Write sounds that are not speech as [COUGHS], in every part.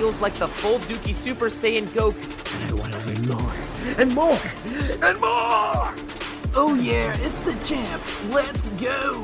feels like the full Dookie Super Saiyan Goku. And I want to learn more. And more. And more! Oh yeah, it's the champ. Let's go.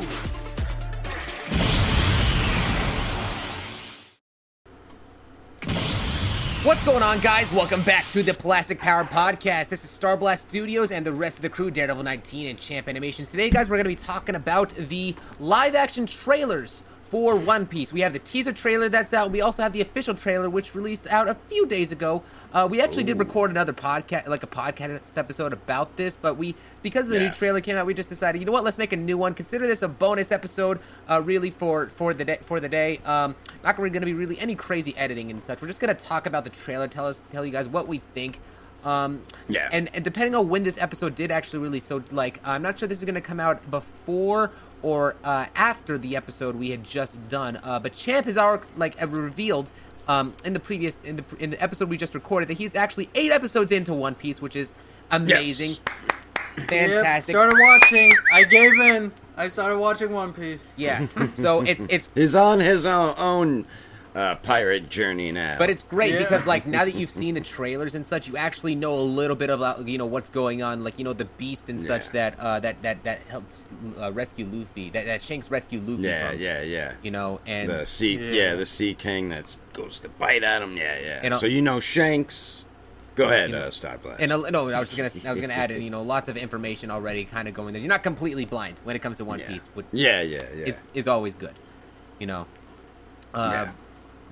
What's going on, guys? Welcome back to the Plastic Power Podcast. This is Star Blast Studios and the rest of the crew, Daredevil 19 and Champ Animations. Today, guys, we're going to be talking about the live action trailers for One Piece. We have the teaser trailer that's out. We also have the official trailer, which released out a few days ago. Uh, we actually did record another podcast, like a podcast episode about this, but we, because the Yeah. new trailer came out, we just decided, you know what? Let's make a new one. Consider this a bonus episode, uh, really for for the day. For the day, um, not going to be really any crazy editing and such. We're just going to talk about the trailer, tell us, tell you guys what we think. Um, Yeah. And and depending on when this episode did actually release, so like I'm not sure this is going to come out before or uh, after the episode we had just done. Uh, but Champ has already like revealed um, in the previous in the in the episode we just recorded that he's actually eight episodes into One Piece, which is amazing, Yep, fantastic. started watching. I gave in. I started watching One Piece. yeah. So it's it's [LAUGHS] He's on his own, own uh, pirate journey now. But it's great Yeah. because like now that [LAUGHS] you've seen the trailers and such, you actually know a little bit about you know what's going on, like you know the beast and such that uh, that that that helped uh, rescue Luffy, that that Shanks rescue Luffy yeah, from, yeah, yeah. you know, and the sea, Yeah. yeah. the sea king that goes to bite at him. Yeah, yeah. And, so you know Shanks. Go ahead, you know, uh, Star Blast. and uh, no, I was gonna I was gonna add [LAUGHS] you know lots of information already kind of going there. You're not completely blind when it comes to One yeah. Piece, which yeah, yeah, yeah. is is always good, you know. Uh, Yeah.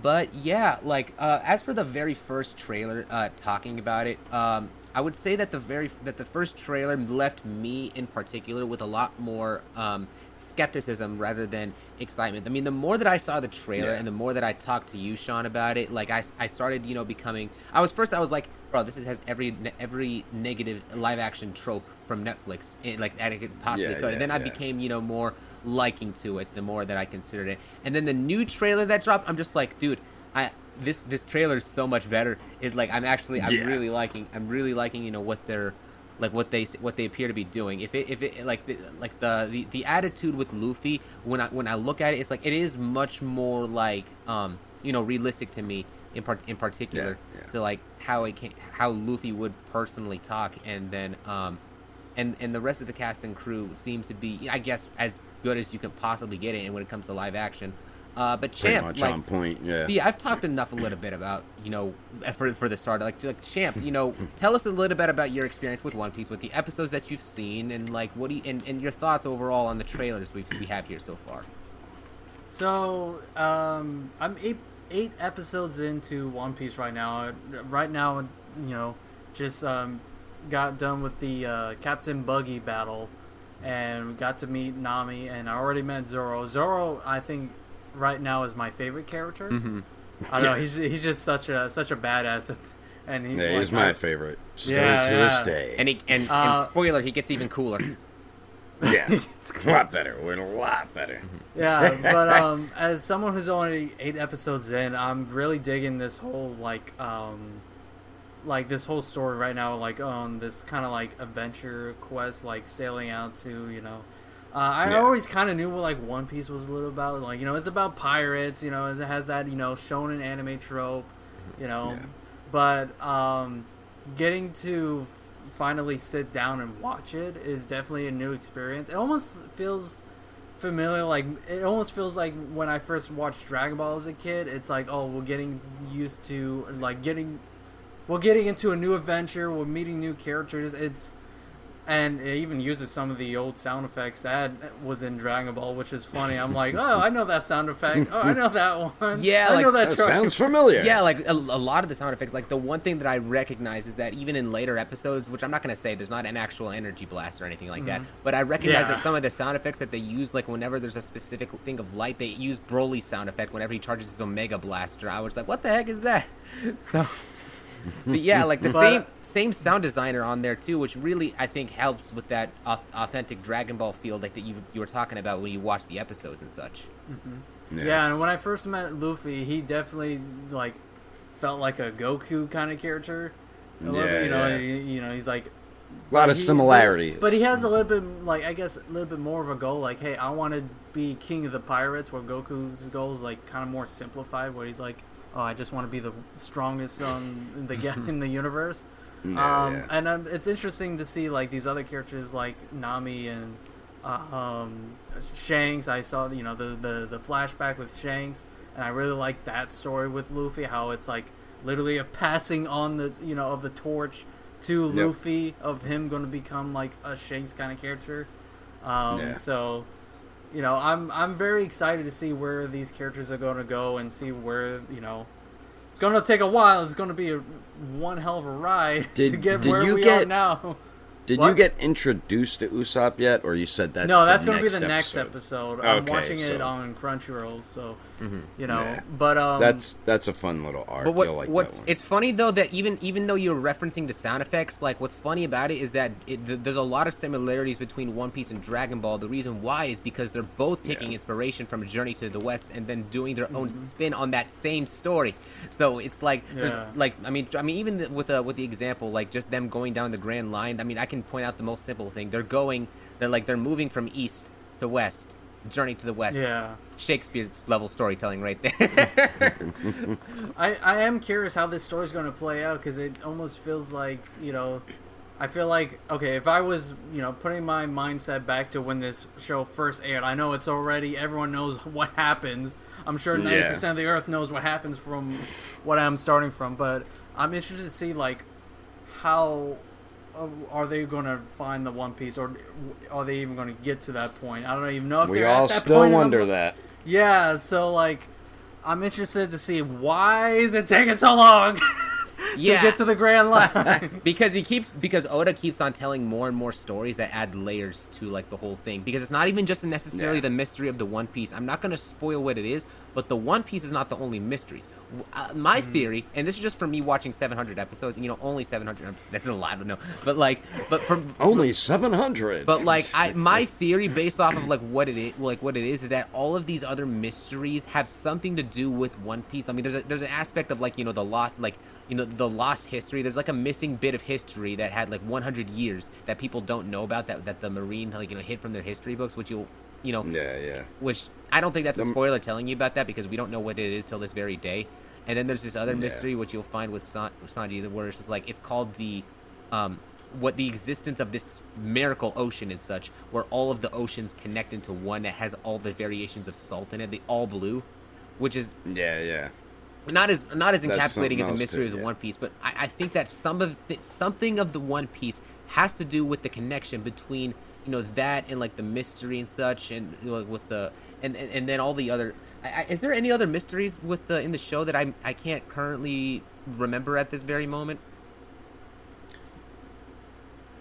But yeah, like uh, as for the very first trailer, uh, talking about it, um, I would say that the very that the first trailer left me in particular with a lot more um, skepticism rather than excitement. I mean, the more that I saw the trailer Yeah. and the more that I talked to you, Sean, about it, like I, I started, you know, becoming. I was first, I was like, bro, this has every every negative live action trope from Netflix, it, like that it could possibly Yeah, could. and yeah, then I became, you know, more liking to it the more that I considered it. And then the new trailer that dropped, I'm just like, dude, I this this trailer is so much better. It's like I'm actually I'm really liking I'm really liking you know what they're like what they what they appear to be doing. If it if it like the, like the, the the attitude with Luffy when I when I look at it, it's like it is much more like um you know realistic to me in part in particular Yeah, yeah. to like how it can how Luffy would personally talk and then um and and the rest of the cast and crew seems to be I guess as good as you can possibly get it and when it comes to live action. Uh, but Pretty Champ, much like, on point. Yeah. yeah, I've talked enough a little bit about you know for for the start. Like, like Champ, you know, [LAUGHS] tell us a little bit about your experience with One Piece, with the episodes that you've seen, and like what do you and, and your thoughts overall on the trailers we we have here so far. So um, I'm eight eight episodes into One Piece right now. Right now, you know, just um, got done with the uh, Captain Buggy battle, and got to meet Nami, and I already met Zoro. Zoro, I think, right now is my favorite character. Mm-hmm. I don't know. He's he's just such a such a badass, [LAUGHS] and he, yeah, like, he's my I- favorite. Still Yeah, to yeah. this day. And he and, Uh, and spoiler, he gets even cooler. [COUGHS] [LAUGHS] yeah, It's a lot better. We're a lot better. yeah but [LAUGHS] um as someone who's only eight episodes in i'm really digging this whole like um like this whole story right now like on this kind of like adventure quest like sailing out to you know uh, I Yeah. always kind of knew what like One Piece was a little about. Like you know, it's about pirates. You know, it has that you know shonen anime trope. You know, Yeah. but um, getting to finally sit down and watch it is definitely a new experience. It almost feels familiar like it almost feels like when i first watched dragon ball as a kid it's like oh we're getting used to like getting we're getting into a new adventure we're meeting new characters it's and it even uses some of the old sound effects that was in Dragon Ball, which is funny. I'm like, oh, I know that sound effect. Oh, I know that one. [LAUGHS] Yeah, I like- know that. That sounds familiar. Yeah, like a, a lot of the sound effects. Like the one thing that I recognize is that even in later episodes, which I'm not going to say, there's not an actual energy blast or anything like that, but I recognize Mm-hmm. Yeah. that some of the sound effects that they use, like whenever there's a specific thing of light, they use Broly's sound effect whenever he charges his Omega Blaster. I was like, what the heck is that? So. But yeah, like the [LAUGHS] But- same same sound designer on there too, which really I think helps with that authentic Dragon Ball feel, like that you you were talking about when you watch the episodes and such. Mm-hmm. Yeah. and when I first met Luffy, he definitely like felt like a Goku kind of character. A little Yeah, bit, you know, yeah. you, you know, he's like A lot of he- similarities. But, but he has a little bit, like I guess, a little bit more of a goal. Like, hey, I want to be king of the pirates. Where Goku's goal is like kind of more simplified, where he's like, oh, I just want to be the strongest um, in the [LAUGHS] in the universe. Yeah, um, yeah. And um, it's interesting to see like these other characters like Nami and uh, um, Shanks. I saw you know the, the the flashback with Shanks, and I really like that story with Luffy. How it's like literally a passing on the you know of the torch to Yep. Luffy of him going to become like a Shanks kind of character. Um, Yeah. So you know, I'm I'm very excited to see where these characters are going to go and see where you know. It's going to take a while. It's going to be a one hell of a ride [LAUGHS] to get did where we are now. [LAUGHS] Did What? you get introduced to Usopp yet, or you said that? no, that's the going to be next the next episode? episode. I'm Okay, watching it on Crunchyroll, so Mm-hmm. you know. Yeah. But um, That's that's a fun little arc. But what, You'll like what's that one. it's funny though that even even though you're referencing the sound effects, like what's funny about it is that it, th- there's a lot of similarities between One Piece and Dragon Ball. The reason why is because they're both taking Yeah. inspiration from Journey to the West and then doing their Mm-hmm. own spin on that same story. So it's like there's Yeah. like I mean I mean even the, with the with the example like just them going down the Grand Line. I mean I can point out the most simple thing. They're going they're like they're moving from east to west. Journey to the West. yeah, Shakespeare's level storytelling right there. [LAUGHS] I I am curious how this story's going to play out because it almost feels like you know. I feel like okay, if I was you know putting my mindset back to when this show first aired, I know it's already everyone knows [LAUGHS] what happens. I'm sure ninety Yeah. percent of the Earth knows what happens from what I'm starting from, but I'm interested to see like how Uh, are they going to find the One Piece, or are they even going to get to that point? I don't even know if we they're all at that still point wonder that. Yeah, so like, I'm interested to see why is it taking so long [LAUGHS] to get to the Grand Line. [LAUGHS] because he keeps because Oda keeps on telling more and more stories that add layers to like the whole thing because it's not even just necessarily Yeah. the mystery of the One Piece. I'm not going to spoil what it is, but the One Piece is not the only mysteries. Uh, my Mm-hmm. theory, and this is just from me watching 700 episodes, and you know only 700 episodes. That's a lot, but no, but like, but from Only seven hundred. but like I my theory based off of like what it is like what it is is that all of these other mysteries have something to do with One Piece. I mean there's a there's an aspect of like, you know, the lot like you know the lost history. There's like a missing bit of history that had like 100 years that people don't know about that that the marine like you know hid from their history books which you'll you know yeah, yeah. which I don't think that's a spoiler telling you about that because we don't know what it is till this very day. And then there's this other Yeah. mystery which you'll find with San- Sanji, where it's just like it's called the, um, what the existence of this miracle ocean and such, where all of the oceans connect into one that has all the variations of salt in it, the all blue, which is Yeah, yeah. Not as not as That's encapsulating as a mystery too, as yeah. One Piece, but I, I think that some of the, something of the One Piece has to do with the connection between you know that and like the mystery and such, and you know, with the and, and and then all the other. I, I, is there any other mysteries with the in the show that I I can't currently remember at this very moment?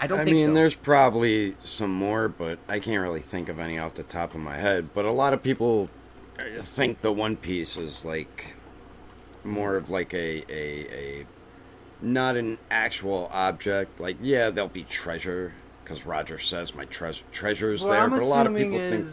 I don't I mean, so. there's probably some more, but I can't really think of any off the top of my head. But a lot of people uh, think the One Piece is like more of like a a, a not an actual object. Like, yeah, there'll be treasure because Roger says my treasure treasure's what there. I'm But a lot of people think.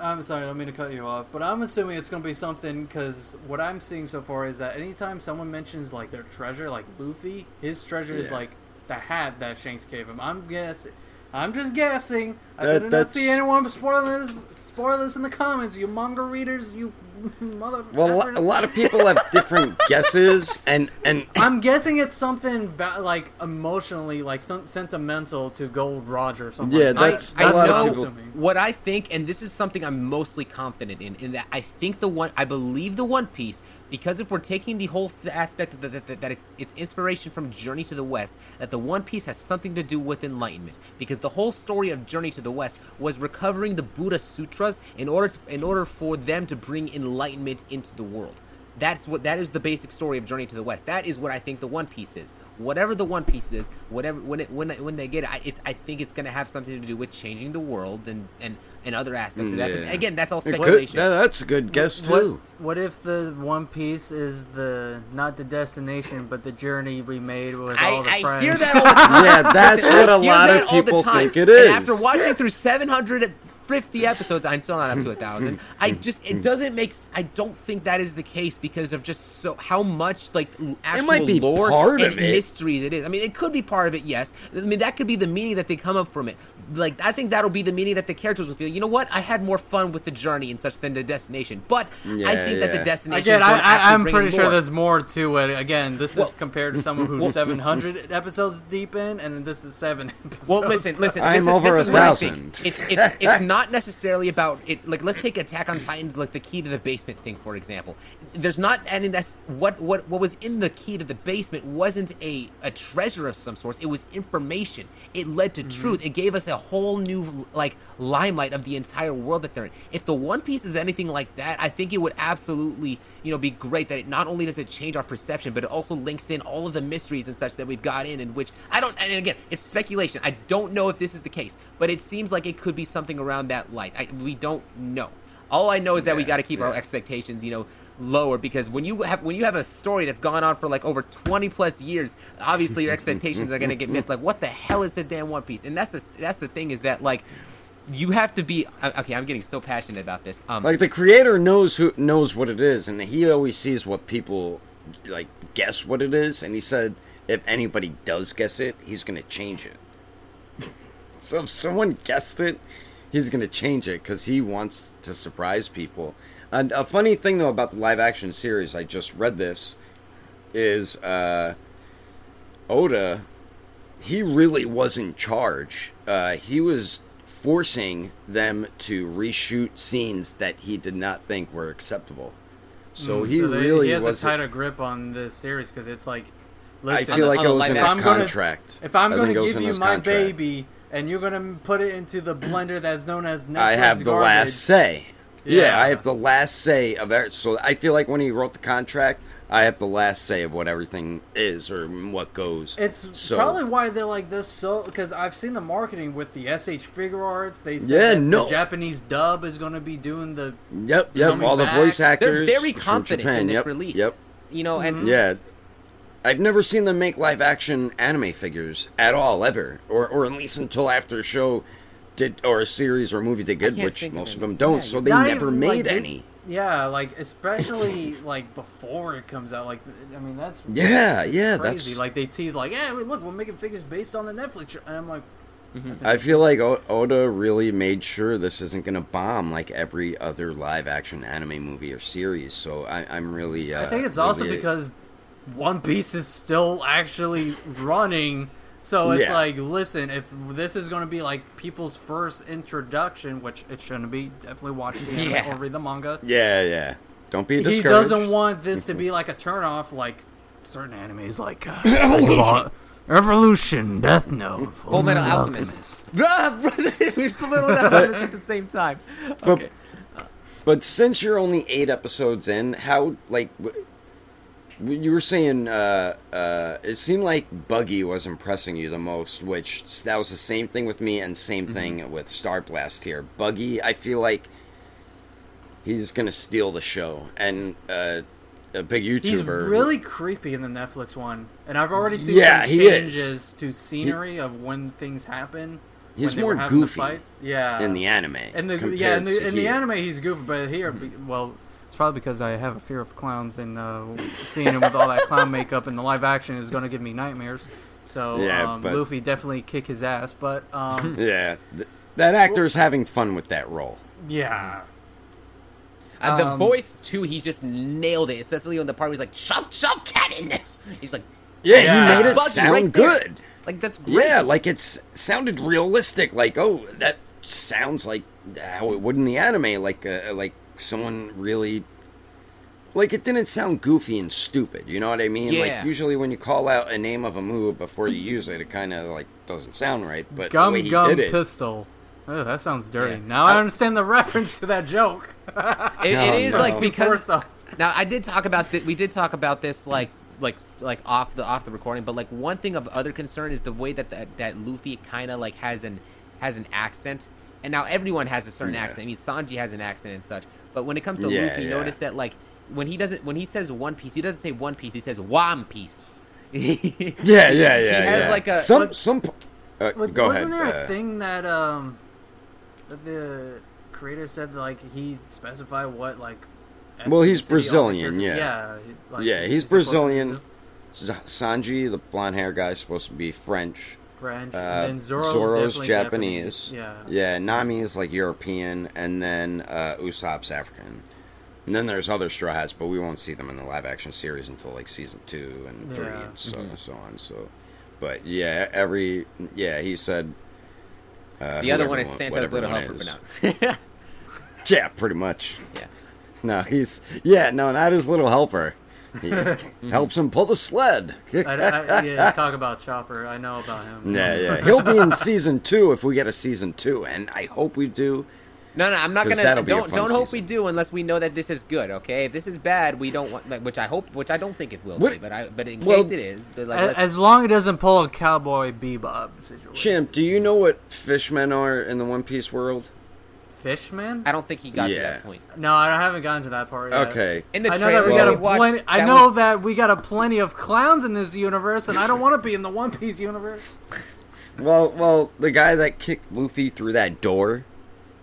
I'm sorry, I don't mean to cut you off, but I'm assuming it's going to be something because what I'm seeing so far is that anytime someone mentions like their treasure, like Luffy, his treasure is like the hat that Shanks gave him. I'm guessing. I'm just guessing. I That- did not see anyone spoil this. Spoil this in the comments, you manga readers, you [LAUGHS] mother. Well, a lo- a lot of people have different [LAUGHS] guesses, and and I'm guessing it's something ba- like emotionally, like some sentimental to Gold Roger or something. Yeah, like that's- I, a I lot of know people- what I think, and this is something I'm mostly confident in, in that I think the one, I believe the One Piece, because if we're taking the whole aspect of the, that, that, that it's, it's inspiration from Journey to the West, that the One Piece has something to do with enlightenment, because the whole story of Journey to the West was recovering the Buddha Sutras in order to, in order for them to bring enlightenment into the world. That's what that is the basic story of Journey to the West. That is what I think the One Piece is. Whatever the One Piece is, whatever when it when it, when they get it, I, it's I think it's gonna have something to do with changing the world and and, and other aspects of that. But again, that's all It could- speculation. yeah, that's a good guess What, too. what if the One Piece is the not the destination, but the journey we made with I, all the I friends? hear that all the [LAUGHS] time. Yeah, that's Listen, what I a hear lot of people think it is. And after watching through 700 50 episodes. I'm still not up to a thousand. I hmm. just it hmm. doesn't make. I don't think that is the case because of just so how much like l- actual might be lore part and of it. mysteries it is. I mean, it could be part of it. Yes. I mean, that could be the meaning that they come up from it. Like I think that'll be the meaning that the characters will feel. You know what? I had more fun with the journey and such than the destination. But I Yeah, think that the destination. Again, is I, I, i'm pretty sure more. there's more to it. Again, this Well- is compared to someone who's 700 episodes deep in, and this is seven episodes. Well, listen, listen. I'm this is, over this a is what I think. thousand. It's it's it's not [LAUGHS] necessarily about it. Like, let's take Attack on Titans, like the key to the basement thing, for example. There's not any that's what what what was in the key to the basement wasn't a a treasure of some sort. It was information. It led to Mm-hmm. truth. It gave us a whole new like limelight of the entire world that they're in. If the One Piece is anything like that, I think it would absolutely you know be great that it not only does it change our perception, but it also links in all of the mysteries and such that we've got in, and which I don't. And again, it's speculation. I don't know if this is the case, but it seems like it could be something around that light. I, we don't know. All I know is that we got to keep our expectations, you know, lower because when you have when you have a story that's gone on for like over 20 plus years, obviously your [LAUGHS] expectations are going to get missed. Like, what the hell is the damn One Piece? And that's the that's the thing is that like you have to be okay. I'm getting so passionate about this. Um, Like the creator knows who knows what it is, and he always sees what people like guess what it is, and he said if anybody does guess it, he's gonna change it. [LAUGHS] so if someone guessed it, he's gonna change it because he wants to surprise people. And a funny thing though about the live action series, I just read this, is uh, Oda. He really was in charge. Uh, he was forcing them to reshoot scenes that he did not think were acceptable. So he Mm, So they- really he has a tighter grip on this series because it's like, I listen, feel like on it was in his If I'm gonna- contract. if I'm going to give you my contract. baby and you're going to put it into the blender that's known as Netflix I have the garbage, last say. Yeah. Yeah. I have the last say of that. So I feel like when he wrote the contract, I have the last say of what everything is or what goes. It's so, probably why they're like this so because I've seen the marketing with the SH Figuarts. They said Yeah, no. the Japanese dub is going to be doing the Yep, yep. coming All the back. voice they're very confident Japan. in this yep, release. Yep. You know, and Yeah. I've never seen them make live action anime figures at all, ever. Or or at least until after a show did or a series or a movie did good, which think of most of them don't, Yeah, so they never even, made like, they- any. Yeah, like [LAUGHS] especially like before it comes out. Like I mean, that's Yeah, yeah, crazy. that's Like they tease like, yeah, look, we're making figures based on the Netflix show, and I'm like, that's I feel like o- Oda really made sure this isn't going to bomb like every other live action anime movie or series. So I, I'm really. Uh, I think it's also really- because One Piece is still actually running. So it's Yeah. like, listen, if this is going to be like people's first introduction, which it shouldn't be, definitely watch the anime Yeah. or read the manga. Yeah, yeah. Don't be discouraged. He doesn't want this to be like a turnoff, like certain animes, like uh, [COUGHS] Evolution. Evolution, Death Note, Full Metal Alchemist. We're still [LAUGHS] Metal Alchemist at the same time. [LAUGHS] Okay. But since you're only eight episodes in, how like w- w- you were saying, uh, uh, it seemed like Buggy was impressing you the most, which that was the same thing with me, and same Mm-hmm. thing with Star Blast here. Buggy, I feel like he's gonna steal the show, and uh, a big YouTuber. He's really creepy in the Netflix one, and I've already seen Yeah, some he changes to scenery of when things happen. He's more were having the goofy. Yeah, in the anime. And the yeah, in the, in the anime he's goofy, but here, well, it's probably because I have a fear of clowns, and uh, seeing him with all that clown makeup in the live action is going to give me nightmares. So Yeah, um, but- Luffy definitely kick his ass, but um, [LAUGHS] Yeah, th- that actor's having fun with that role. yeah, And the Um, voice too, he just nailed it. Especially when the part where he's like, "Chop, chop, cannon." [LAUGHS] He's like, Yeah, Yeah. he made it Buggy sound right there. good. like that's great. Yeah, like it's sounded realistic. Like, oh, that sounds like how it would in the anime. Like, uh, like someone really, like it didn't sound goofy and stupid. You know what I mean? Yeah. Like usually when you call out a name of a move before you use it, it kind of like doesn't sound right. But the gum way he gum did it, pistol. Oh, that sounds dirty. Yeah. Now I I- understand the reference to that joke. [LAUGHS] It, No, it is no. like because now I did talk about this. We did talk about this like like like off the off the recording. But like one thing of other concern is the way that that, that Luffy kind of like has an has an accent. And now everyone has a certain Yeah. accent. I mean, Sanji has an accent and such. But when it comes to Yeah, Luffy, yeah. notice that like when he doesn't when he says One Piece, he doesn't say One Piece. He says One Piece. [LAUGHS] yeah, yeah, yeah. has yeah. like a- some like- some. Uh, But go wasn't ahead. there a uh, thing that um that the creator said like he specified what like. Well, he's ethnicity all the Brazilian, yeah. Yeah, like, Yeah, he's supposed to be Brazilian. Sanji, the blonde hair guy, is supposed to be French. French, Uh, and then Zoro's, Zoro's definitely Japanese. Yeah. Yeah, Nami is like European, and then uh, Usopp's African. And then there's other Straw Hats, but we won't see them in the live action series until like season two and three, Yeah. and so Mm-hmm. so on. So, but yeah, every yeah, he said. Uh, The other one is Santa's little helper, is. but no. [LAUGHS] [LAUGHS] Yeah, pretty much. yeah. No, he's yeah, no, not his little helper. He [LAUGHS] helps him pull the sled. [LAUGHS] I, I, yeah, talk about Chopper. I know about him. Yeah, yeah. [LAUGHS] He'll be in season two if we get a season two, and I hope we do. No, no, I'm not gonna. that'll be a Don't don't hope we do unless we know that this is good. Okay, if this is bad, we don't want. Like, which I hope, which I don't think it will What- be. But I, but in Well- case it is, but like, As, as long as it doesn't pull a Cowboy Bebop situation. Chimp, do you know what fishmen are in the One Piece world? Fishman? I don't think he got to Yeah. that point. No, I haven't gotten to that part yet. Okay. In the I know trailer, that we got a watched, plenty. I that know was- that we got a plenty of clowns in this universe, and I don't want to be in the One Piece universe. [LAUGHS] Well, well, the guy that kicked Luffy through that door,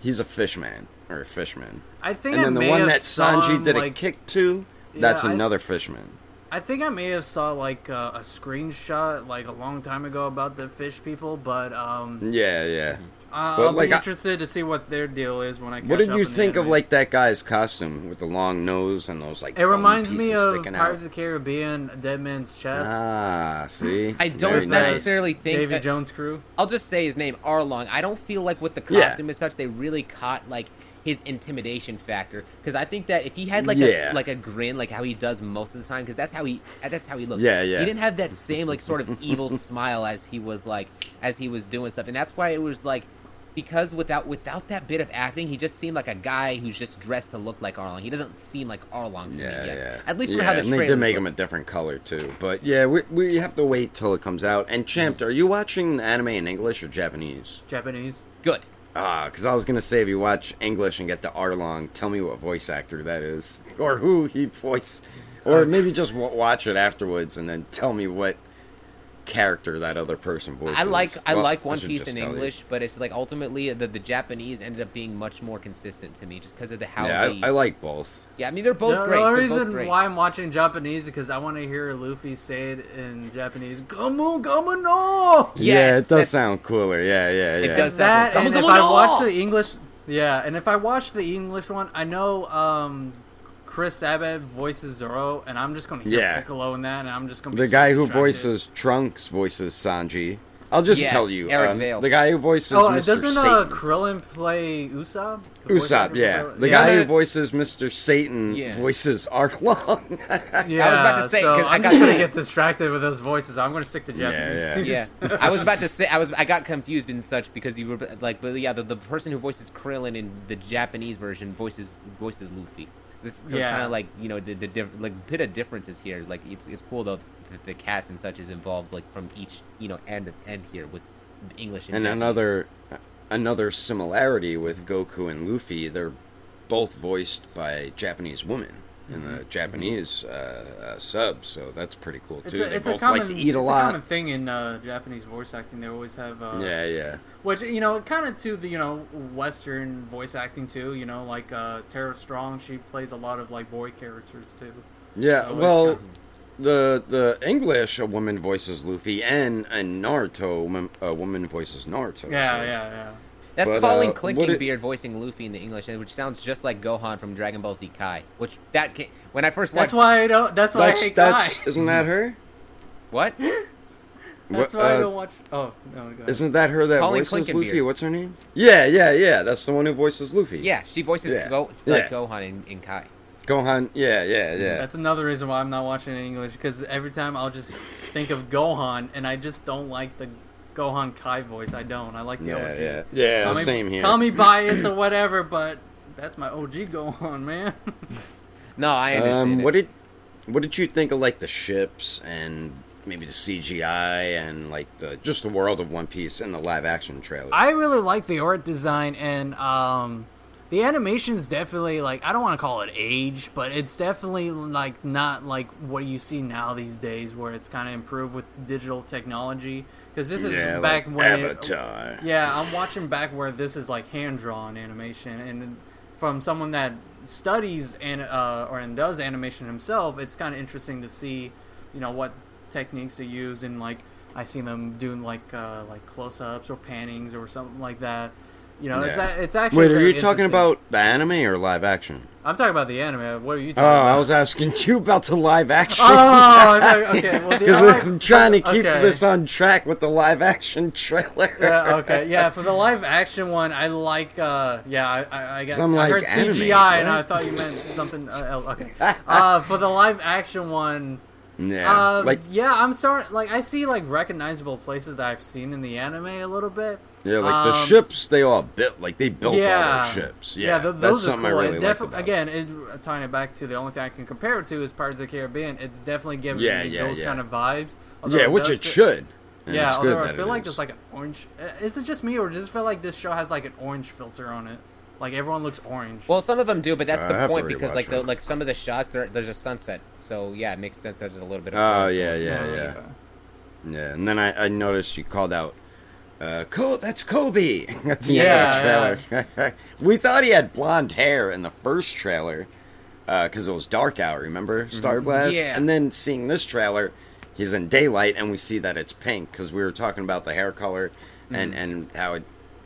he's a fishman or a fishman. I think And I then the may one have that Sanji him, did a kick to, that's Yeah, I- another fishman. I think I may have saw like uh, a screenshot like a long time ago about the fish people, but um, Yeah, yeah. I- Well, I'll like, be I- interested to see what their deal is when I. Catch What did up you think of like that guy's costume with the long nose and those like? It reminds me of sticking Pirates of the Caribbean, Dead Man's Chest. Ah, see. I don't Very nice. necessarily think Davy Jones crew. I'll just say his name, Arlong. I don't feel like with the Yeah. costume as such, they really caught like his intimidation factor. Because I think that if he had like Yeah. a like a grin, like how he does most of the time, because that's how he that's how he looks. Yeah, yeah. He didn't have that same like sort of evil [LAUGHS] smile as he was like as he was doing stuff, and that's why it was like. Because without without that bit of acting, he just seemed like a guy who's just dressed to look like Arlong. He doesn't seem like Arlong to Yeah, me yet. yeah. At least yeah, for how the and they did make look. him a different color too. But yeah, we we have to wait till it comes out. And Champ, are you watching the anime in English or Japanese? Japanese. good. Ah, because I was gonna say if you watch English and get to Arlong, tell me what voice actor that is, [LAUGHS] or who he voiced, or maybe just watch it afterwards and then tell me what character that other person voices. I like I Well, like One should Piece in tell you. English, but it's like ultimately the, the Japanese ended up being much more consistent to me just because of the how Yeah, they. I, I like both. yeah, I mean they're both the, great. The they're reason great. why I'm watching Japanese is because I want to hear Luffy say it in Japanese. Gamu gamu no. Yes, yeah, it does sound cooler. Yeah, yeah, yeah. It does. That Gamu and if gamu I watch the English, yeah, and if I watch the English one, I know um, Chris Sabat voices Zoro, and I'm just gonna hear Yeah. Piccolo in that, and I'm just gonna be The so guy who voices Trunks voices Sanji. I'll just Yes, tell you. Eric um, Vale. the guy who voices Oh, Mr. doesn't Satan. uh, Krillin play Usopp? The Usopp, yeah. for- The guy who voices Mr. Satan Yeah. voices Arlong. [LAUGHS] Yeah, I was about to say, so 'cause I I'm got- gonna get distracted with those voices. I'm gonna stick to Yeah, Japanese. yeah. yeah, I was about to say I was I got confused and such because you were like, but yeah, the, the person who voices Krillin in the Japanese version voices voices Luffy. So it's, so it's kind of like you know the the diff, like bit of differences here. Like it's it's cool though that the cast and such is involved like from each you know end to end here with English and, and another another similarity with Goku and Luffy, they're both voiced by Japanese women in the Japanese uh, uh, sub, so that's pretty cool It's too. a, they it's a both common, like to eat it's a a lot. common thing in uh, Japanese voice acting. They always have, uh, yeah, yeah. which you know, kind of to the you know Western voice acting too. You know, like uh, Tara Strong, she plays a lot of like boy characters too. Yeah, So well, kinda- the the English a woman voices Luffy, and in Naruto, a woman, a woman voices Naruto. Yeah, so- yeah, yeah. That's But, Colleen uh, Clinking it- Beard voicing Luffy in the English, which sounds just like Gohan from Dragon Ball Z Kai. Which that ca when I first That's why I don't. That's why I That's hate that's Kai. isn't that her? what [LAUGHS] That's What, why I uh, don't watch. Oh no, go ahead. Isn't that her that Colleen voices Clinkenbeard. Luffy? What's her name? Yeah, yeah, yeah. That's the one who voices Luffy. yeah, she voices Yeah. Go, like Yeah. Gohan in, in Kai. Gohan. Yeah, yeah, yeah. That's another reason why I'm not watching in English because every time I'll just think of Gohan and I just don't like the Gohan Kai voice. I don't. I like the yeah, OG. yeah, yeah. Call me- same here. Call me [LAUGHS] biased or whatever, but that's my OG Gohan, man. [LAUGHS] No, I understand. Um, it. what did what did you think of like the ships and maybe the CGI and like the just the world of One Piece and the live action trailer? I really like the art design and um, the animation's definitely like I don't want to call it age, but it's definitely like not like what you see now these days, where it's kind of improved with digital technology. Because this is yeah, back like when it- yeah, I'm watching back where this is like hand drawn animation, and from someone that studies and uh, or and does animation himself, it's kind of interesting to see, you know, what techniques they use, and like I see them doing like uh, like close ups or pannings or something like that. You know, it's Yeah. a- it's actually. Wait, are you talking about the anime or live action? I'm talking about the anime. What are you Oh, talking about? I was asking [LAUGHS] you about the live action. Oh, [LAUGHS] no, okay. Well, the Because other- I'm trying to keep okay. this on track with the live action trailer. Yeah, [LAUGHS] okay, yeah. For the live action one, I like. uh Yeah, I, I, I got. Some, I like, heard anime, CGI, and? I thought you meant something uh, else. Okay. Uh, for the live action one, Yeah, uh, like yeah, I'm sorry. Like, I see like recognizable places that I've seen in the anime a little bit. yeah, like the um, ships they all built. Like they built all yeah, those ships. Yeah, th- that's those are something cool. I really it like. Again, it, tying it back to the only thing I can compare it to is Pirates of the Caribbean. It's definitely giving Yeah, me yeah, those yeah. kind of vibes. yeah, which it fit- should. And yeah, although I feel it like is. there's like an orange. uh, Is it just me, or does it feel like this show has like an orange filter on it? Like everyone looks orange. Well, some of them do, but that's I the have to point because rewatch like the, it. like some of the shots there, there's a sunset, so yeah, it makes sense. that There's a little bit of. Oh color. yeah, yeah, Uh, yeah, yeah. And then I, I noticed you called out. Uh, Cole, that's Koby [LAUGHS] at the Yeah, end of the trailer. [LAUGHS] we thought he had blonde hair in the first trailer because it was dark out. Remember Star Blast? Yeah. And then seeing this trailer, he's in daylight, and we see that it's pink because we were talking about the hair color and and how it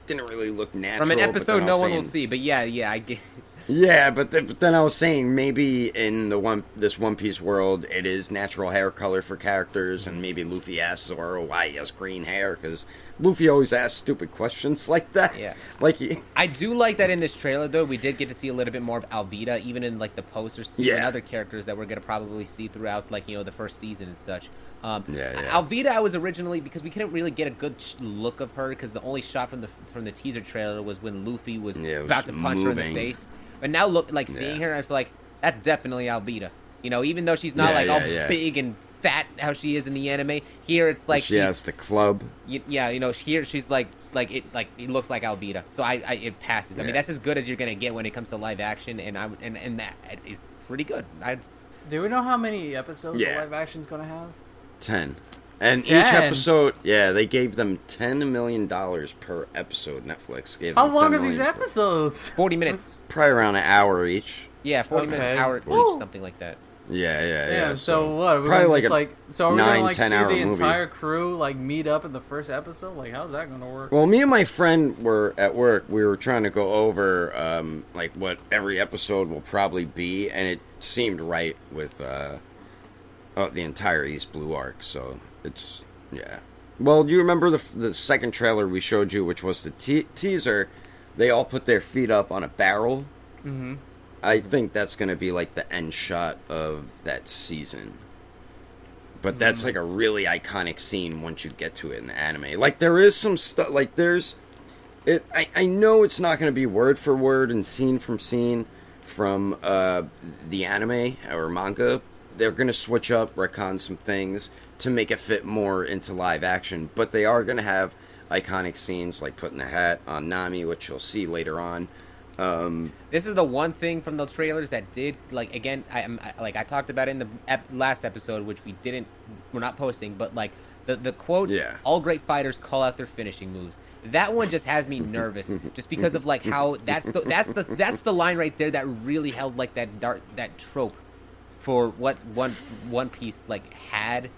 didn't really look natural. From an episode, no one will see, but yeah, yeah, I get. [LAUGHS] yeah, but, th- but then I was saying maybe in the one this One Piece world, it is natural hair color for characters, and maybe Luffy asks Zoro why he has green hair because Luffy always asks stupid questions like that. Yeah. like he, I do like that in this trailer, though. We did get to see a little bit more of Alvida, even in like the posters too, and other characters that we're gonna probably see throughout, like you know, the first season and such. Um, Yeah, yeah. Alvida, I was originally because we couldn't really get a good sh- look of her because the only shot from the from the teaser trailer was when Luffy was Yeah, was about to punch her in the face. But now, look, like seeing Yeah. her, I was like, that's definitely Alvida. You know, even though she's not Yeah, like all yeah, yeah. big and fat how she is in the anime, here it's like she has the club. y- yeah, you know, here she's like like it like it looks like Alvida, so I, I it passes. I mean, that's as good as you're gonna get when it comes to live action, and I and and that is pretty good. I Do we know how many episodes Yeah. the live action's gonna have? Ten. And each episode, yeah, they gave them ten million dollars per episode. Netflix gave How them long are these million. episodes? forty minutes, Probably around an hour each. yeah, forty minutes, Okay. hour each, something like that. Yeah, yeah, yeah. Yeah. so, what? Are we probably like just like so? Are we nine, gonna like see the movie. entire crew like meet up in the first episode? Like, how's that gonna work? Well, me and my friend were at work. We were trying to go over um, like what every episode will probably be, and it seemed right with uh, uh, the entire East Blue arc. So it's yeah. Well, do you remember the the second trailer we showed you, which was the te- teaser? They all put their feet up on a barrel. Mm-hmm. I think that's going to be like the end shot of that season. But that's like a really iconic scene once you get to it in the anime. Like there is some stuff like there's it I, I know it's not going to be word for word and scene from scene from uh, the anime or manga. They're going to switch up, retcon some things to make it fit more into live action, but they are going to have iconic scenes like putting the hat on Nami, which you'll see later on. Um, This is the one thing from the trailers that did like again. I, am like I talked about it in the ep- last episode, which we didn't. We're not posting, but like the the quote. Yeah. All great fighters call out their finishing moves. That one just has me [LAUGHS] nervous, just because of like how [LAUGHS] that's the that's the that's the line right there that really held like that dart that trope for what one One Piece like had.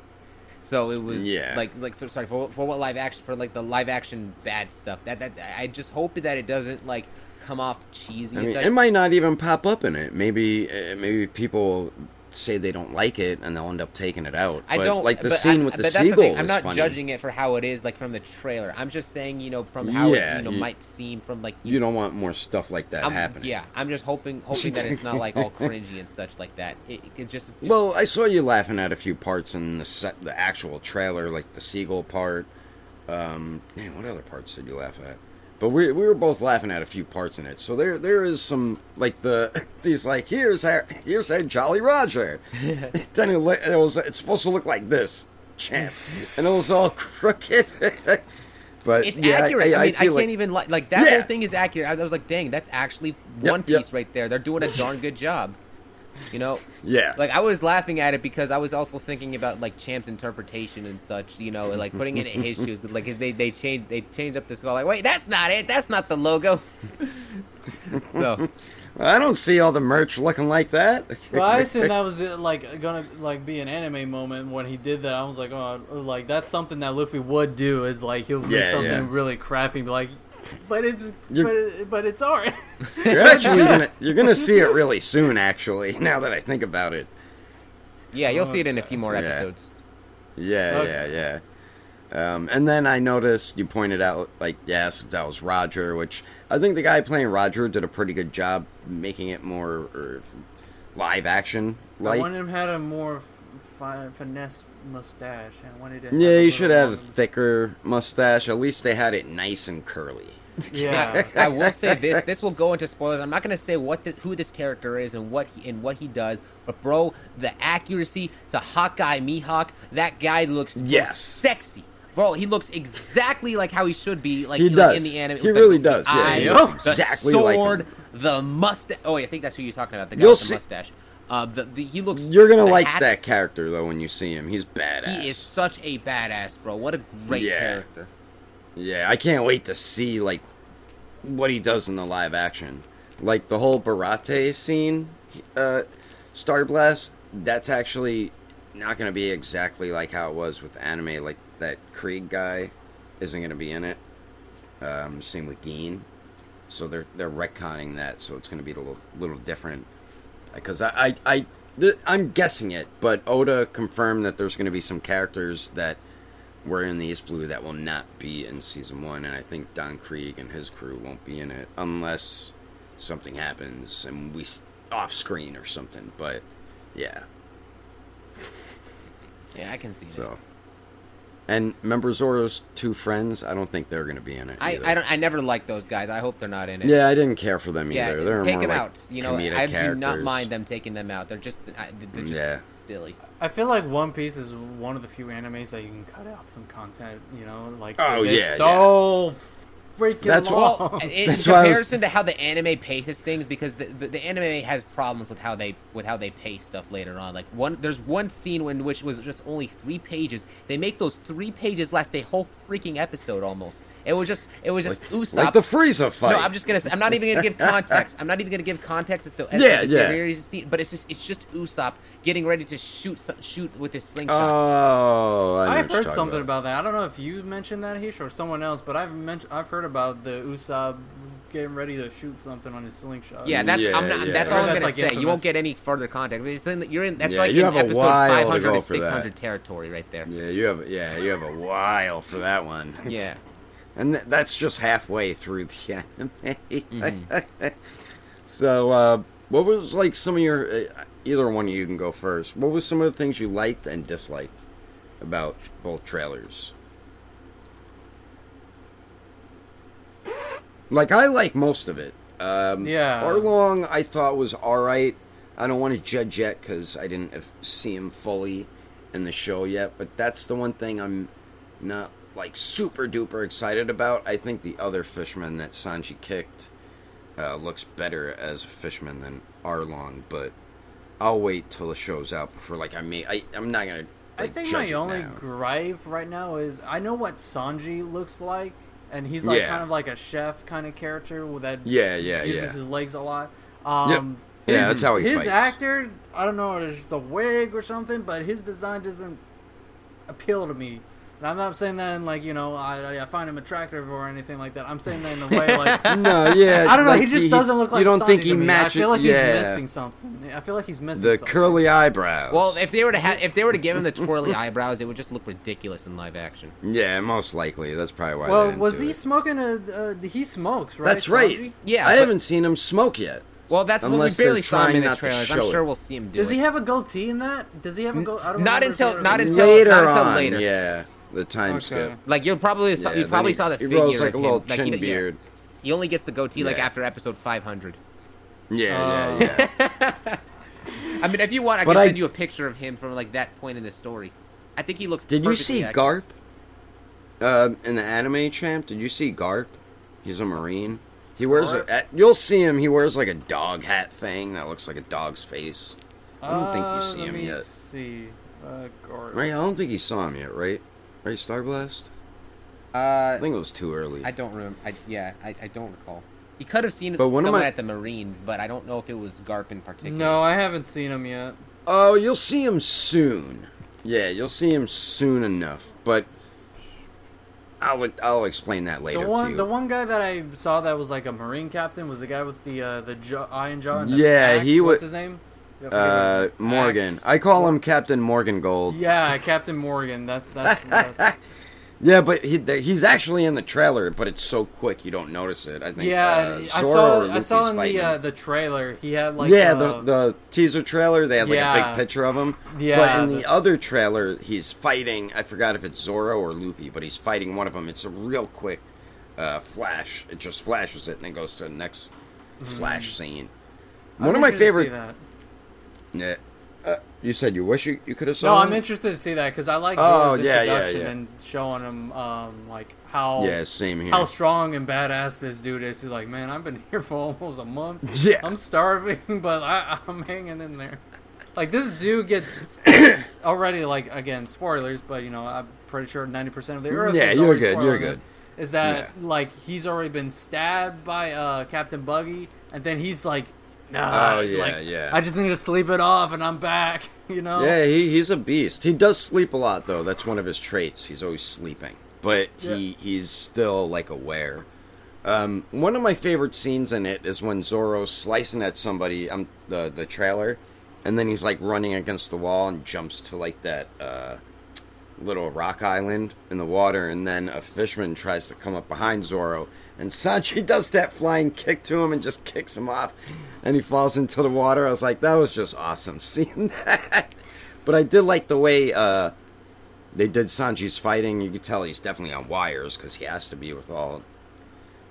So it was Yeah. like like so sorry for for what live action for like the live action bad stuff. That that I just hope that it doesn't like come off cheesy. I mean, such. it might not even pop up in it. Maybe, uh, maybe people say they don't like it and they'll end up taking it out. I But, don't like the scene I- with the seagull. thing, I'm not funny. judging it for how it is like from the trailer. I'm just saying, you know, from how Yeah, it you know you- might seem from like You don't want more stuff like that I'm, happening. Yeah, I'm just hoping hoping that it's not like all cringy and such like that. It, it just [LAUGHS] Well, I saw you laughing at a few parts in the set, the actual trailer, like the seagull part. Um, man, what other parts did you laugh at? But we, we were both laughing at a few parts in it. So there there is some like the [LAUGHS] these like here's our here's our Jolly Roger. [LAUGHS] [LAUGHS] then it, it was it's supposed to look like this, champ, and it was all crooked. But It's yeah, accurate. I, mean, I, feel can't like- even like like that Yeah. whole thing is accurate. I was like, dang, that's actually One yep. Piece right there. They're doing a darn good job. You know, Yeah. like I was laughing at it because I was also thinking about like Champ's interpretation and such. You know, and, like putting it in his [LAUGHS] shoes. Like if they they changed they changed up the skull. Like wait, that's not it. That's not the logo. [LAUGHS] so I don't see all the merch looking like that. Well, I assume that [LAUGHS] was like gonna like be an anime moment when he did that. I was like, oh, like that's something that Luffy would do. Is like he'll make Yeah, something yeah. really crappy, be like, but it's You're- but, it, but it's art. [LAUGHS] You're actually [LAUGHS] gonna you're gonna see it really soon. Actually, [LAUGHS] now that I think about it. yeah, you'll Oh, see it in a few more episodes. Yeah, Okay. yeah, yeah. Um, and then I noticed you pointed out, like, yes, that was Roger, which I think the guy playing Roger did a pretty good job making it more er, live action. I Like, wanted him had a more fi- finesse mustache. and I wanted to. yeah, have you should have a thicker mustache. At least they had it nice and curly. [LAUGHS] Yeah. I will say this: this will go into spoilers. I'm not going to say what the, who this character is and what he and what he does, but bro, the accuracy to Hawkeye Mihawk, that guy looks bro, Yes. sexy. Bro, he looks exactly like how he should be, like, He like does. in the anime. He with the really does, yeah, eyes, he looks exactly the like sword, him. the mustache. Oh, I think that's who you're talking about. The guy You'll with the see- mustache. Uh, the, the he looks. You're gonna like hat, that character though when you see him. He's badass. He is such a badass, bro. What a great Yeah. character. Yeah, I can't wait to see like what he does in the live action. Like the whole Baratie scene, uh, Star Blast. That's actually not going to be exactly like how it was with anime. Like that Krieg guy isn't going to be in it. Um, same with Gin. So they're they're retconning that, so it's going to be a little little different. Because I I, I th- I'm guessing it, but Oda confirmed that there's going to be some characters that were in the East Blue that will not be in season one, and I think Don Krieg and his crew won't be in it unless something happens and we off screen or something. But yeah, Yeah, I can see that. So and remember Zoro's two friends? I don't think they're going to be in it. I, either. I don't. I never liked those guys. I hope they're not in it. Yeah, I didn't care for them Yeah, either. They're take more them like out. You know, comedic I do not mind them taking them out. They're just, they're just mm, Yeah. silly. I feel like One Piece is one of the few animes that you can cut out some content. You know, like oh it's yeah, so freaking That's long. what- In That's why was- comparison to how the anime paces things, because the, the, the anime has problems with how they with how they pace stuff later on. Like one, there's one scene in which was just only three pages. They make those three pages last a whole freaking episode almost. It was just, it was just like, Usopp. like the Frieza fight. No, I'm just gonna. Say, I'm not even gonna give [LAUGHS] context. I'm not even gonna give context as to as Yeah, to the yeah. severity of the scene, But it's just it's just Usopp getting ready to shoot shoot with his slingshot. Oh, I know I've heard talking something about. that. I don't know if you mentioned that, Hish, or someone else, but I've mentioned I've heard about the Usopp getting ready to shoot something on his slingshot. yeah, that's I'm not, yeah. that's all heard I'm that's, gonna like, say. You won't get any further context. It's in, you're in. That's Yeah, like you in have episode while to 500 to 600 territory right there. Yeah, you have yeah, you have a while for that one. Yeah. [LAUGHS] and th- that's just halfway through the [LAUGHS] anime. Mm-hmm. so, uh, what was like some of your? Uh, either one of you can go first. What was some of the things you liked and disliked about both trailers? Like I like most of it. Um, Yeah. Arlong I thought was all right. I don't want to judge yet because I didn't see him fully in the show yet. But that's the one thing I'm not like super duper excited about. I think the other fishman that Sanji kicked uh, looks better as a fishman than Arlong. But I'll wait till the show's out before like I may. I I'm not gonna. I think judge my only now. gripe right now is I know what Sanji looks like, and he's like Yeah. kind of like a chef kind of character with that Yeah, yeah, uses yeah. his legs a lot. Um, Yeah, his- that's how he his fights. actor. I don't know, it's just a wig or something, but his design doesn't appeal to me. And I'm not saying that in like you know I, I find him attractive or anything like that. I'm saying that in a way [LAUGHS] like no, yeah. I don't know. like, he just doesn't look like You don't Sanji think he matches? I feel like yeah. he's missing something. I feel like he's missing the something. curly eyebrows. Well, if they were to ha- if they were to give him the twirly eyebrows, it would just look ridiculous in live action. yeah, most likely. That's probably why. they Well, didn't was do he it. smoking a? Uh, he smokes, right? That's right. Sanji? Yeah, I but- haven't seen him smoke yet. Well, that's what we Unless they're barely saw him trying in the not to trailers. I'm show it. sure we'll see him do it. Does it. he have a goatee in that? Does he have a goatee? I don't Not until- not until- later not until on, later. yeah, the time Okay. skip. Like you'll probably saw, Yeah, you probably he- saw the he figure grows like of a little him. Like, chin he, yeah. beard. he only gets the goatee like after episode 500. Yeah, Oh. yeah, yeah. [LAUGHS] I mean, if you want, I But can I- send you a picture of him from like that point in the story. I think he looks. Did you see accurate. Garp? Uh, in the anime champ, did you see Garp? He's a marine. He wears a. You'll see him. He wears like a dog hat thing that looks like a dog's face. I don't think you Uh, see let him me yet. See, uh, Garp. Right? I don't think you saw him yet. Right? Right? Starblast. Uh, I think it was too early. I don't remember. I, yeah, I, I don't recall. He could have seen But one of someone my- at the Marine, but I don't know if it was Garp in particular. No, I haven't seen him yet. Oh, you'll see him soon. Yeah, you'll see him soon enough. But I'll I'll explain that later The to one, you. the one guy that I saw that was like a marine captain was the guy with the uh, the jaw, iron jaw. And the Yeah, axe. he What's his name? I forget uh. Morgan. Axe. I call him Captain Morgan Gold. Yeah, Captain Morgan. That's that's. [LAUGHS] that's Yeah, but he, he's actually in the trailer, but it's so quick you don't notice it. I think. yeah, uh, I Zoro saw or I Luffy's saw in fighting the uh, the trailer he had like yeah, uh, the the teaser trailer they had like a big picture of him. Yeah, but in the, the- other trailer he's fighting. I forgot if it's Zoro or Luffy, but he's fighting one of them. It's a real quick uh, flash. It just flashes it and then goes to the next flash scene. I'm One of my interested to see favorite. Yeah. Uh, you said you wish you, you could have saw. No, saw. I'm interested to see that because I like Oh, yeah, yeah, introduction yeah. and showing him um, like how Yeah, same here. how strong and badass this dude is. He's like, man, I've been [LAUGHS] here for almost a month. [LAUGHS] Yeah. I'm starving, [LAUGHS] but I, I'm hanging in there. Like this dude gets [COUGHS] already like again spoilers, but you know I'm pretty sure 90% of the Earth. Yeah, is you're good, you're good. this, Is that Yeah. like he's already been stabbed by uh, Captain Buggy, and then he's like, nah, Oh, yeah, like, yeah. I just need to sleep it off, and I'm back. [LAUGHS] You know? Yeah, he, he's a beast. He does sleep a lot, though. That's one of his traits. He's always sleeping, but he he's still like aware. Um, one of my favorite scenes in it is when Zoro's slicing at somebody. Um, the the trailer, and then he's like running against the wall and jumps to like that uh, little rock island in the water, and then a fisherman tries to come up behind Zoro, and Sanji does that flying kick to him and just kicks him off, and he falls into the water. I was like, that was just awesome [LAUGHS] seeing that. But I did like the way uh, they did Sanji's fighting. You could tell he's definitely on wires because he has to be with all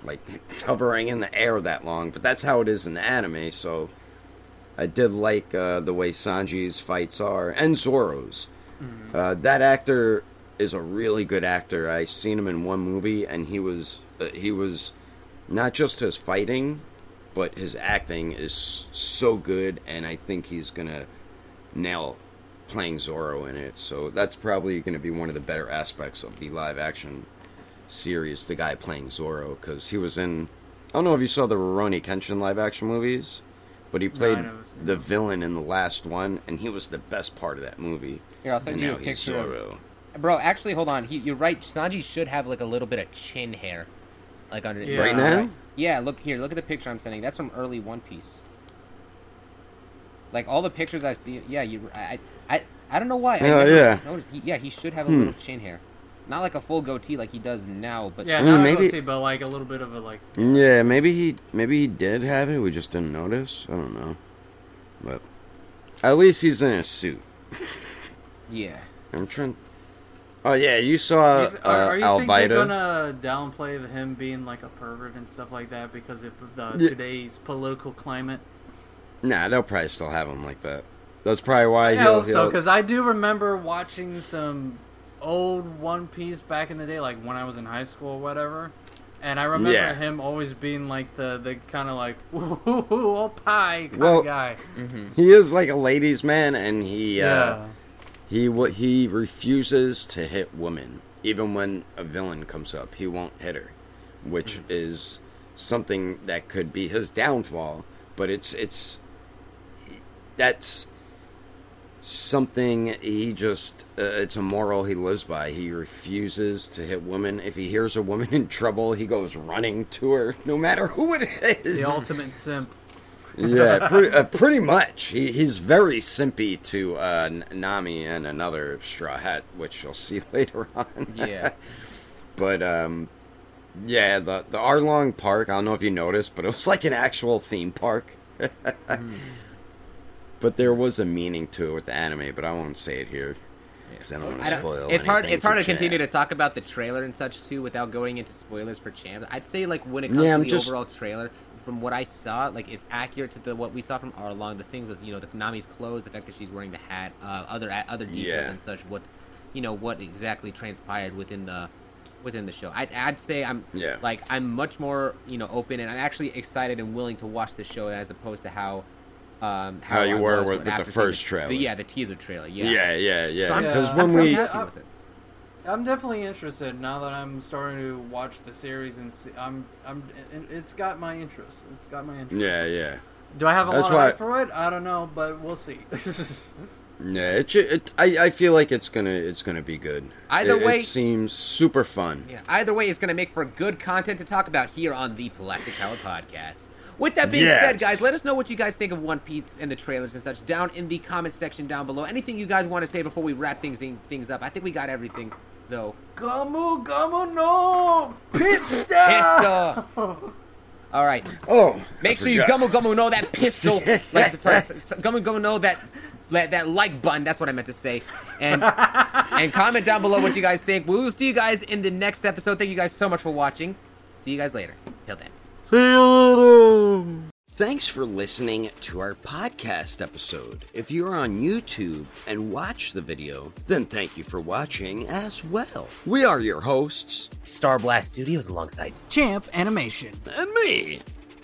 like [LAUGHS] hovering in the air that long. But that's how it is in the anime. So I did like uh, the way Sanji's fights are and Zoro's. Uh, that actor is a really good actor. I seen him in one movie, and he was uh, he was not just his fighting, but his acting is so good, and I think he's gonna nail playing Zoro in it. So that's probably going to be one of the better aspects of the live action series. The guy playing Zoro, because he was in. I don't know if you saw the Rurouni Kenshin live action movies, but he played never seen the villain in the last one, and he was the best part of that movie. Here, I'll send and you now a he's picture of- Zoro. Bro, actually, hold on. He, you're right. Sanji should have like a little bit of chin hair, like under. Yeah. Right now? Yeah, look here. Look at the picture I'm sending. That's from early One Piece. Like all the pictures I've seen. Yeah, you. I. I. I don't know why. I Yeah, yeah. Noticed. He, yeah, he should have a Hmm. little chin hair, not like a full goatee like he does now. But Yeah, I mean, not maybe- maybe, but like a little bit of a like. Yeah, maybe he maybe he did have it. We just didn't notice. I don't know, but at least he's in a suit. yeah. [LAUGHS] I'm trying. Oh yeah, you saw You- uh, are, are you think they're gonna downplay him being like a pervert and stuff like that because of the Yeah. today's political climate? Nah, they'll probably still have him like that. That's probably why I he'll. hope so because I do remember watching some old One Piece back in the day, like when I was in high school or whatever. And I remember Yeah. him always being like the the kind of like ooh, ooh, ooh, oh pie kind Well, of guy. he is like a ladies' man, and he uh, yeah, he what he refuses to hit women, even when a villain comes up. He won't hit her, which Hmm. is something that could be his downfall. But it's it's that's something he just uh, it's a moral he lives by he refuses to hit women if he hears a woman [LAUGHS] in trouble he goes running to her no matter who it is the ultimate simp. Yeah [LAUGHS] pretty, uh, pretty much he, he's very simpy to uh, nami and another straw hat which you'll see [LAUGHS] later on Yeah. [LAUGHS] but um yeah the the arlong park i don't know if you noticed but it was like an actual theme park but there was a meaning to it with the anime but i won't say it here because i don't want to spoil it's hard. It's hard to continue to talk about the trailer and such too without going into spoilers for Champ. I'd say like when it comes Yeah, to I'm the just- overall trailer, from what I saw, like it's accurate to the what we saw from Arlong. The thing with you know the Konami's clothes, the fact that she's wearing the hat, uh, other other details Yeah. and such. What you know what exactly transpired within the within the show. I'd, I'd say I'm Yeah. like I'm much more you know open and I'm actually excited and willing to watch the show as opposed to how um How you I were with- with the first the, trailer. The, yeah, the teaser trailer. Yeah. Yeah, yeah, So yeah. I'm- Yeah. Because I'm- when I'm we, happy I- with it. I'm definitely interested now that I'm starting to watch the series and see, I'm I'm it- it's got my interest. It's got my interest. yeah, yeah, Do I have a That's lot why- of hype for it? I don't know, but we'll see. [LAUGHS] yeah. It, it, I, I feel like it's gonna, it's gonna be good. Either It- way- it seems super fun. Yeah, either way, it's going to make for good content to talk about here on the Plastic Power Podcast. With that being said, guys, let us know what you guys think of One Piece and the trailers and such down in the comment section down below. Anything you guys want to say before we wrap things things up? I think we got everything, though. Gomu Gomu no pista. [LAUGHS] Pista. All right. Oh, Make I sure you forgot. Gomu Gomu know that pistol. [LAUGHS] like, sorry, Gomu Gomu know that that, that like button. That's what I meant to say. And [LAUGHS] and comment down below what you guys think. We will see you guys in the next episode. Thank you guys so much for watching. See you guys later. Till then. Thanks for listening to our podcast episode. If you're on YouTube and watch the video, then thank you for watching as well. We are your hosts, Star Blast Studios alongside Champ Animation. and me,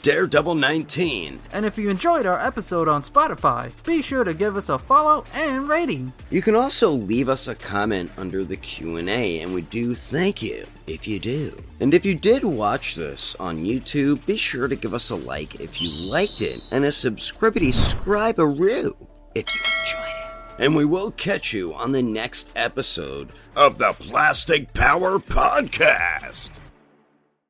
Daredevil 19. And if you enjoyed our episode on Spotify, be sure to give us a follow and rating. You can also leave us a comment under the Q&A and we do thank you if you do. And if you did watch this on YouTube, be sure to give us a like if you liked it and a subscribity scribe a roo if you enjoyed it. And we will catch you on the next episode of the Plastic Power Podcast.